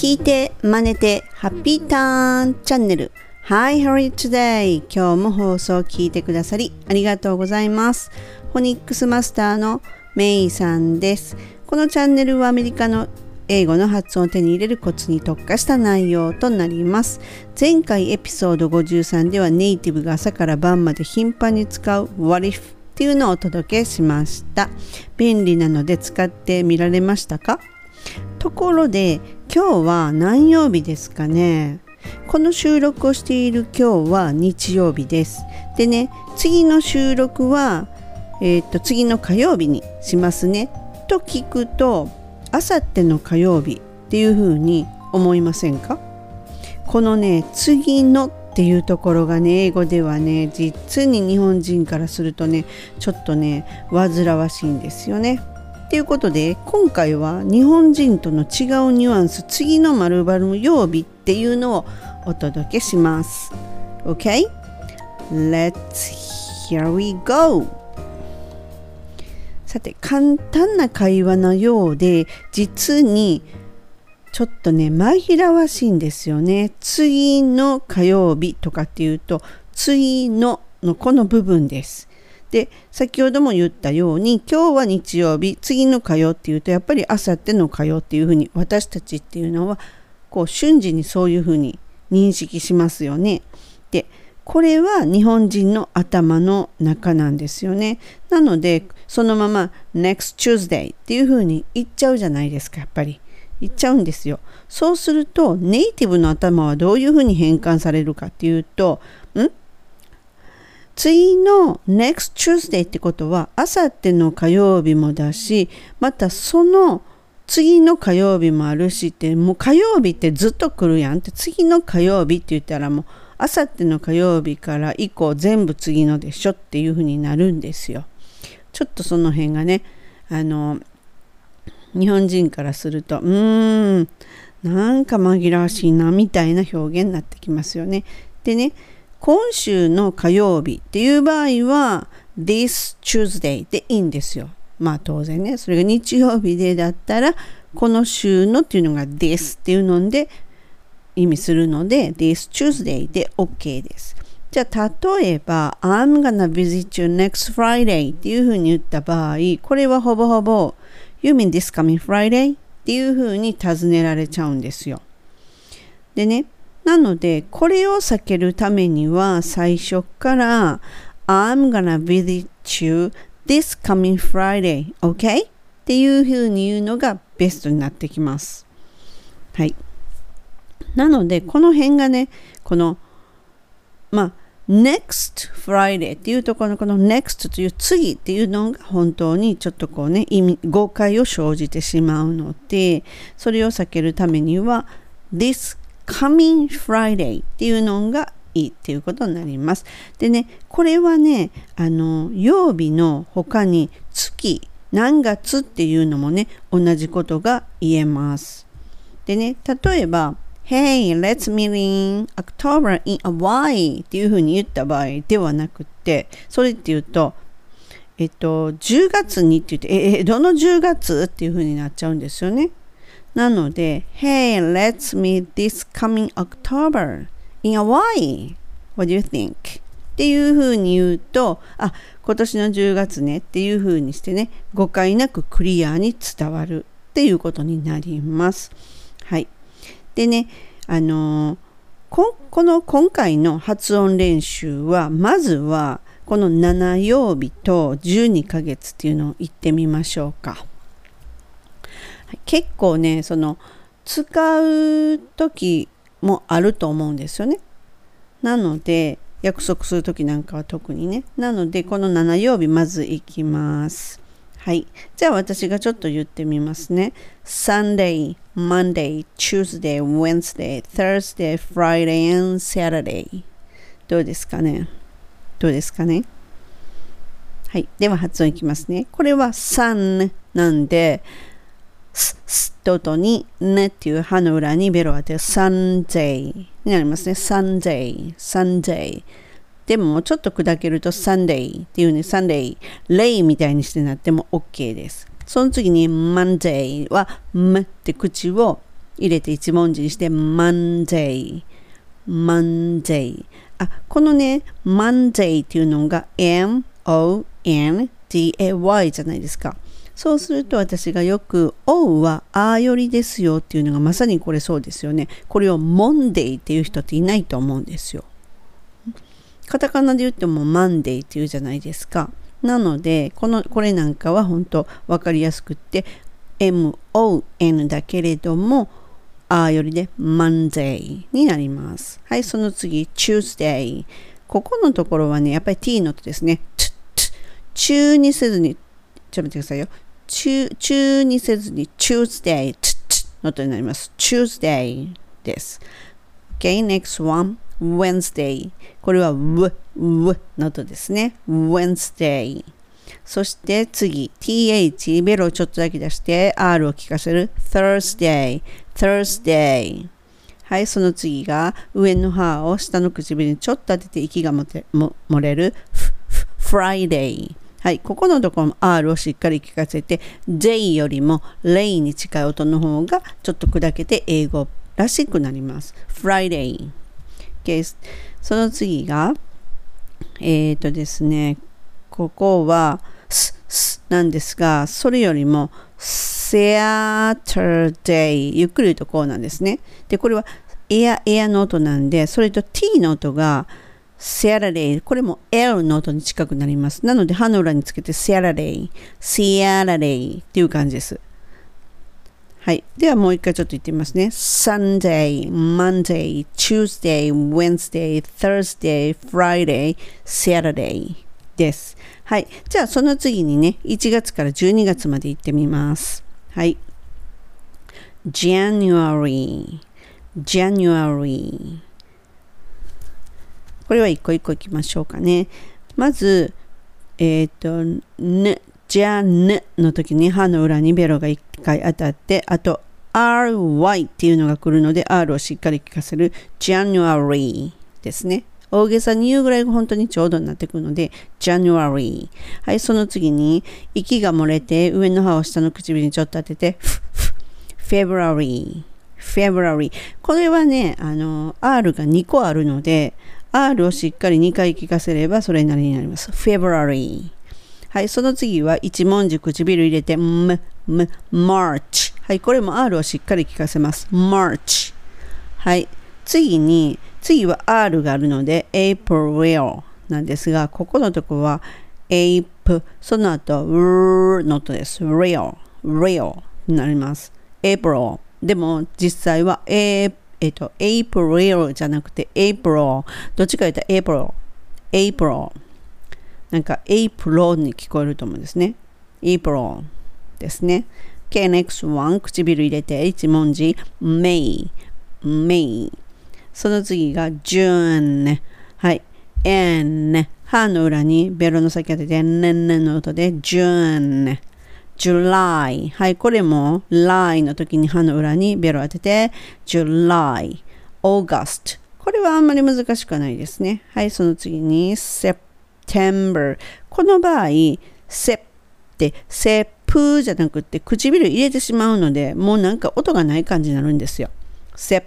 聞いて真似てハッピーターンチャンネル Hi, how are you today? 今日も放送を聞いてくださりありがとうございます。フォニックスマスターのメイさんです。このチャンネルはアメリカの英語の発音を手に入れるコツに特化した内容となります。前回エピソード53ではネイティブが朝から晩まで頻繁に使う What if っていうのをお届けしました。便利なので使ってみられましたか？ところで今日は何曜日ですかねこの収録をしている今日は日曜日です。でね、次の収録は、えー、っと次の火曜日にしますね。と聞くと、あさっての火曜日っていうふうに思いませんか？このね、次のっていうところがね、英語ではね、実に日本人からするとね、ちょっとね、煩わしいんですよね。ということで今回は日本人との違うニュアンス次の〇〇曜日っていうのをお届けします。OK? Let's here we go! さて簡単な会話のようで実にちょっとね紛らわしいんですよね。次の火曜日とかっていうと次ののこの部分です。で先ほども言ったように今日は日曜日次の火曜っていうとやっぱりあさっての火曜っていうふうに私たちっていうのはこう瞬時にそういうふうに認識しますよね。でこれは日本人の頭の中なんですよね。なのでそのまま next Tuesday っていうふうに言っちゃうじゃないですかやっぱり。言っちゃうんですよ。そうするとネイティブの頭はどういうふうに変換されるかっていうとん？次の next Tuesday ってことは、あさっての火曜日もだし、またその次の火曜日もあるしって、もう火曜日ってずっと来るやんって、次の火曜日って言ったらもう、あさっての火曜日から以降全部次のでしょっていう風になるんですよ。ちょっとその辺がね、あの、日本人からすると、うーん、なんか紛らわしいなみたいな表現になってきますよね。でね、今週の火曜日っていう場合は This Tuesday でいいんですよ。まあ当然ね、それが日曜日でだったらこの週のっていうのが This っていうので意味するので This Tuesday で OK です。じゃあ例えば I'm gonna visit you next Friday っていうふうに言った場合これはほぼほぼ You mean this coming Friday? っていうふうに尋ねられちゃうんですよ。でねなので、これを避けるためには、最初から I'm gonna visit you this coming Friday, okay? っていうふうに言うのがベストになってきます。はい。なので、この辺がね、この、まあ、next Friday っていうところのこの next という次っていうのが本当にちょっとこうね意味誤解を生じてしまうのでそれを避けるためには this coming Friday っていうのがいいっていうことになります。でね、これはね、あの、曜日の他に月、何月っていうのもね、同じことが言えます。でね、例えば、Hey, let's meet in October in Hawaii っていうふうに言った場合ではなくて、それって言うと、えっと、10月にって言って、え、どの10月っていうふうになっちゃうんですよね。なので、Hey, let's meet this coming October in Hawaii. What do you think? っていうふうに言うと、あ、今年の10月ねっていうふうにしてね、誤解なくクリアに伝わるっていうことになります。はい。でね、あのー、ここの今回の発音練習は、まずはこの7曜日と12ヶ月っていうのを言ってみましょうか。結構ねその使う時もあると思うんですよね。なので約束する時なんかは特にね。なのでこの7曜日まずいきます。はい。じゃあ私がちょっと言ってみますね。Sunday, Monday, Tuesday, Wednesday, Thursday, Friday and Saturday どうですかね？どうですかね？はい。では発音いきますね。これは sun なんで、ス、スと音に、ねっていう歯の裏にベロを当てる、サンゼイになりますね。サンゼイ、サンゼイ。でも、ちょっと砕けると、サンデイっていうね、サンデイ、レイみたいにしてなっても OK です。その次に、マンデイは、ムって口を入れて一文字にして Monday Monday あこのね Monday っていうのが M-O-N-D-A-Y じゃないですかそうすると私がよく「おう」は「あよりですよ」っていうのがまさにこれそうですよねこれを「モンデイ」っていう人っていないと思うんですよカタカナで言っても「マンデイ」っていうじゃないですかなのでこのこれなんかは本当分かりやすくって MON だけれどもあよりで Monday になります。はい、その次 Tuesday。ここのところはね、やっぱり T の音ですね。中にせずに、ちょっと待ってくださいよ。中中にせずに Tuesday の音になります。Tuesday です。Okay, next one. Wednesday。これは W、W の音ですね。Wednesday。そして次、th、ベロをちょっとだけ出して、r を聞かせる Thursday、Thursday。はい、その次が上の歯を下の唇にちょっと当てて息がもても漏れる Friday。はい、ここのところも R をしっかり聞かせて J よりも Lay に近い音の方がちょっと砕けて英語らしくなります。Friday。Okay、その次がえっ、ー、とですねここはススなんですがそれよりも Saturday ゆっくり言うとこうなんですね。で、これはエア、エアの音なんで、それと t の音がセアラレイ。これも L の音に近くなります。なので、歯の裏につけてセアラレイ。セアラレイっていう感じです。はい。では、もう一回ちょっと言ってみますね。Sunday, Monday, Tuesday, Wednesday, Thursday, Friday, Saturday です。はい。じゃあ、その次にね、1月から12月まで行ってみます。はい。January, January, これは一個一個いきましょうかね。まず、えっ、ー、と、ぬ、じゃぬの時に歯の裏にベロが一回当たって、あと ry っていうのが来るので r をしっかり聞かせる January ですね。大げさに言うぐらい本当にちょうどになってくるので、January。はい、その次に、息が漏れて、上の歯を下の唇にちょっと当てて、February。February。これはね、あの、R が2個あるので、R をしっかり2回聞かせればそれなりになります。February。はい、その次は一文字唇入れて、M、M、March。はい、これも R をしっかり聞かせます。March。はい、次に、次は R があるので April なんですが、ここのとこは Ape、その後 R の音です。Real、Real になります。April。でも実際は A えっと、April じゃなくて April。どっちか言ったら April。April。なんか April に聞こえると思うんですね。April ですね。KNX 1唇入れて一文字 May。May。その次が June。はい。N。歯の裏にベロの先当てて、ねんねんの音で June。July。はい。これも lie の時に歯の裏にベロ当てて July。August。これはあんまり難しくないですね。はい。その次に September。この場合、セって、セプじゃなくて唇入れてしまうので、もうなんか音がない感じになるんですよ。セっ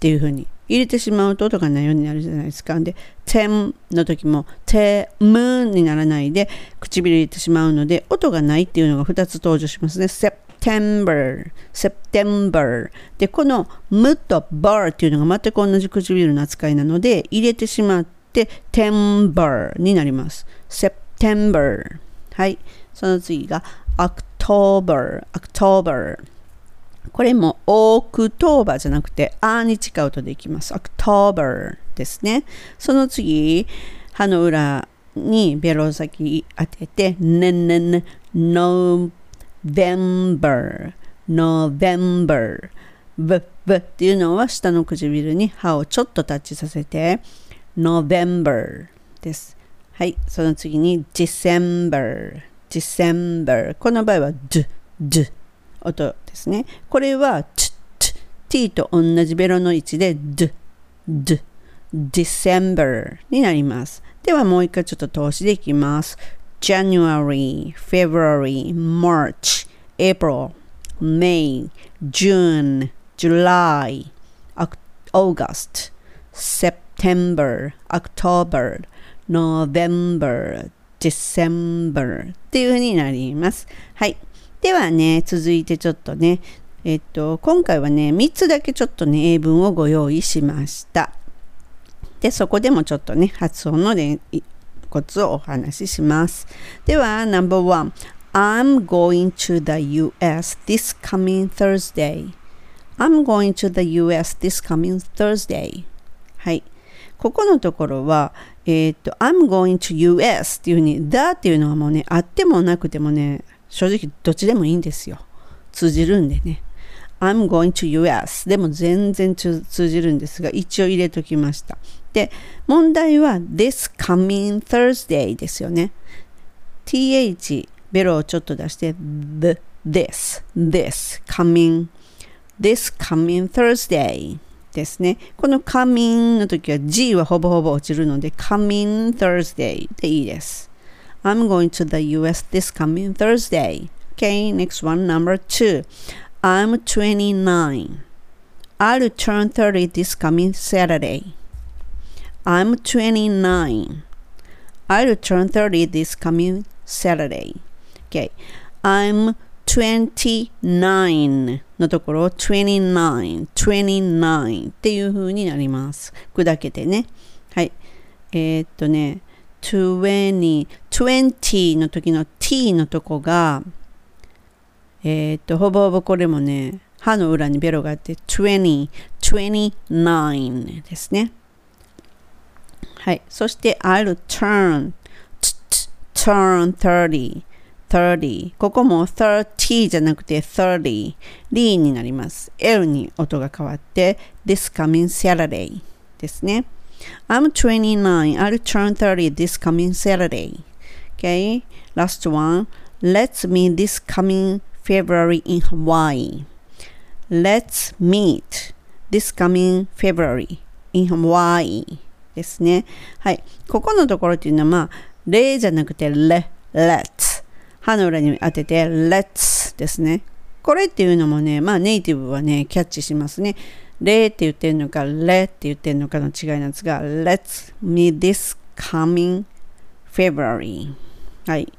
ていう風に。入れてしまうと音がないようになるじゃないですか。で、てんの時も、てむにならないで、唇入れてしまうので、音がないっていうのが2つ登場しますね。September, September で、このむと bar っていうのが全く同じ唇の扱いなので、入れてしまって、tember になります。September はい。その次が October, October これもオークトーバーじゃなくて、あに近い音でいきます。 October ですね。その次、歯の裏にベロ先当てて、ねんねんね、 November、November。ブブっていうのは下の唇に歯をちょっとタッチさせて、November です。はい。その次に December、December。この場合は D、D。音ですね。これは t, t, t と同じベロの位置で d, d, December になります。ではもう一回ちょっと通しでいきます。January, February, March, April, May, June, July, August, September, October, November, December っていう風になります。はい。ではね、続いてちょっとね、えっと、今回はね、3つだけちょっとね、英文をご用意しました。で、そこでもちょっとね、発音のねコツをお話しします。では、No.1 I'm going to the US this coming Thursday. I'm going to the US this coming Thursday. はい。ここのところは、えっ、と、I'm going to US っていうふうに、だっていうのはもうね、あってもなくてもね、正直どっちでもいいんですよ。通じるんでね。I'm going to US でも全然通じるんですが、一応入れときました。で、問題は This coming Thursday ですよね。th ベロをちょっと出して the, this, this, coming, this coming Thursday ですね。この coming の時は G はほぼほぼ落ちるので coming Thursday でいいです。I'm going to the US this coming Thursday. Okay, next one, number two. I'm 29. I'll turn 30 this coming Saturday. I'm 29. I'll turn 30 this coming Saturday. Okay. I'm 29のところを29、29っていう風になります。砕けてね。はい。えー、っとね、20、 20の時の t のとこが、えー、っと、ほぼほぼこれもね、歯の裏にベロがあって、20、29ですね。はい。そして、I'll turn, turn 30, 30. ここも30じゃなくて30、リになります。L に音が変わって、This coming Saturday ですね。I'm 29. I'll turn 30 this coming Saturday. Okay, last one. Let's meet this coming February in Hawaii. Let's meet this coming February in Hawaii ですね。はい。ここのところっていうのは、まあ、例じゃなくて、le, let's。歯の裏に当てて、let's ですね。これっていうのもね、まあネイティブはね、キャッチしますね。レって言ってるのか、レって言ってるのかの違いなんですが、Let's meet this coming February. はい。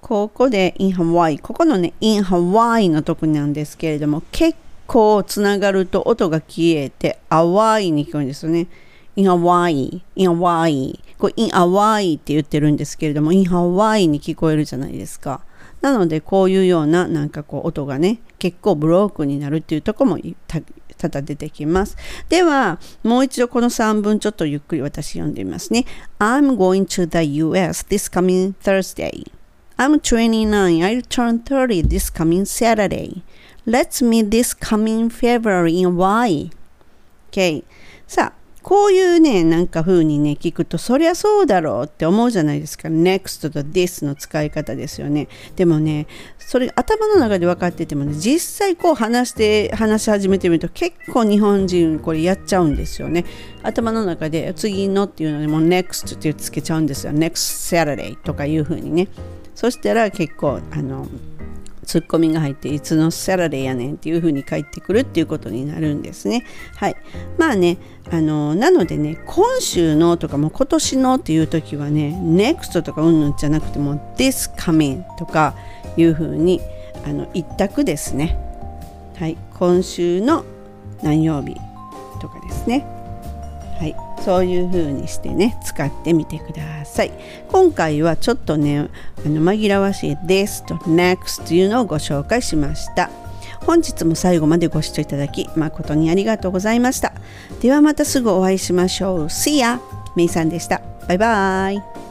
ここで in Hawaii。ここのね、in Hawaii のとこなんですけれども、結構つながると音が消えて、Hawaii に聞こえるんですよね。in Hawaii, in Hawaii. これ in Hawaii って言ってるんですけれども、in Hawaii に聞こえるじゃないですか。なので、こういうようななんかこう音がね、結構ブロークになるっていうとこもただ出てきます。では、もう一度この3文ちょっとゆっくり私読んでみますね。I'm going to the US this coming Thursday. I'm 29. I'll turn 30 this coming Saturday. Let's meet this coming February in Hawaii. Okay. さあ、こういうね、なんか風にね、聞くと、そりゃそうだろうって思うじゃないですか。next と this の使い方ですよね。でもね、それ頭の中で分かっててもね、実際こう話して、話し始めてみると結構日本人これやっちゃうんですよね。頭の中で次のっていうのでもう next ってつけちゃうんですよ。next Saturday とかいう風にね。そしたら結構、あの、ツッコミが入っていつのサラレやねんっていう風に返ってくるっていうことになるんですね。はい。まあね、あの、なのでね、今週のとかも今年のっていう時はね、NEXT とかうんぬんじゃなくても This coming とかいう風にあの一択ですね。はい。今週の何曜日とかですね。はい。そういう風にしてね使ってみてください。今回はちょっとねあの紛らわしいですと next というのをご紹介しました。本日も最後までご視聴いただき誠にありがとうございました。ではまたすぐお会いしましょう。See ya! めいさんでした。バイバーイ。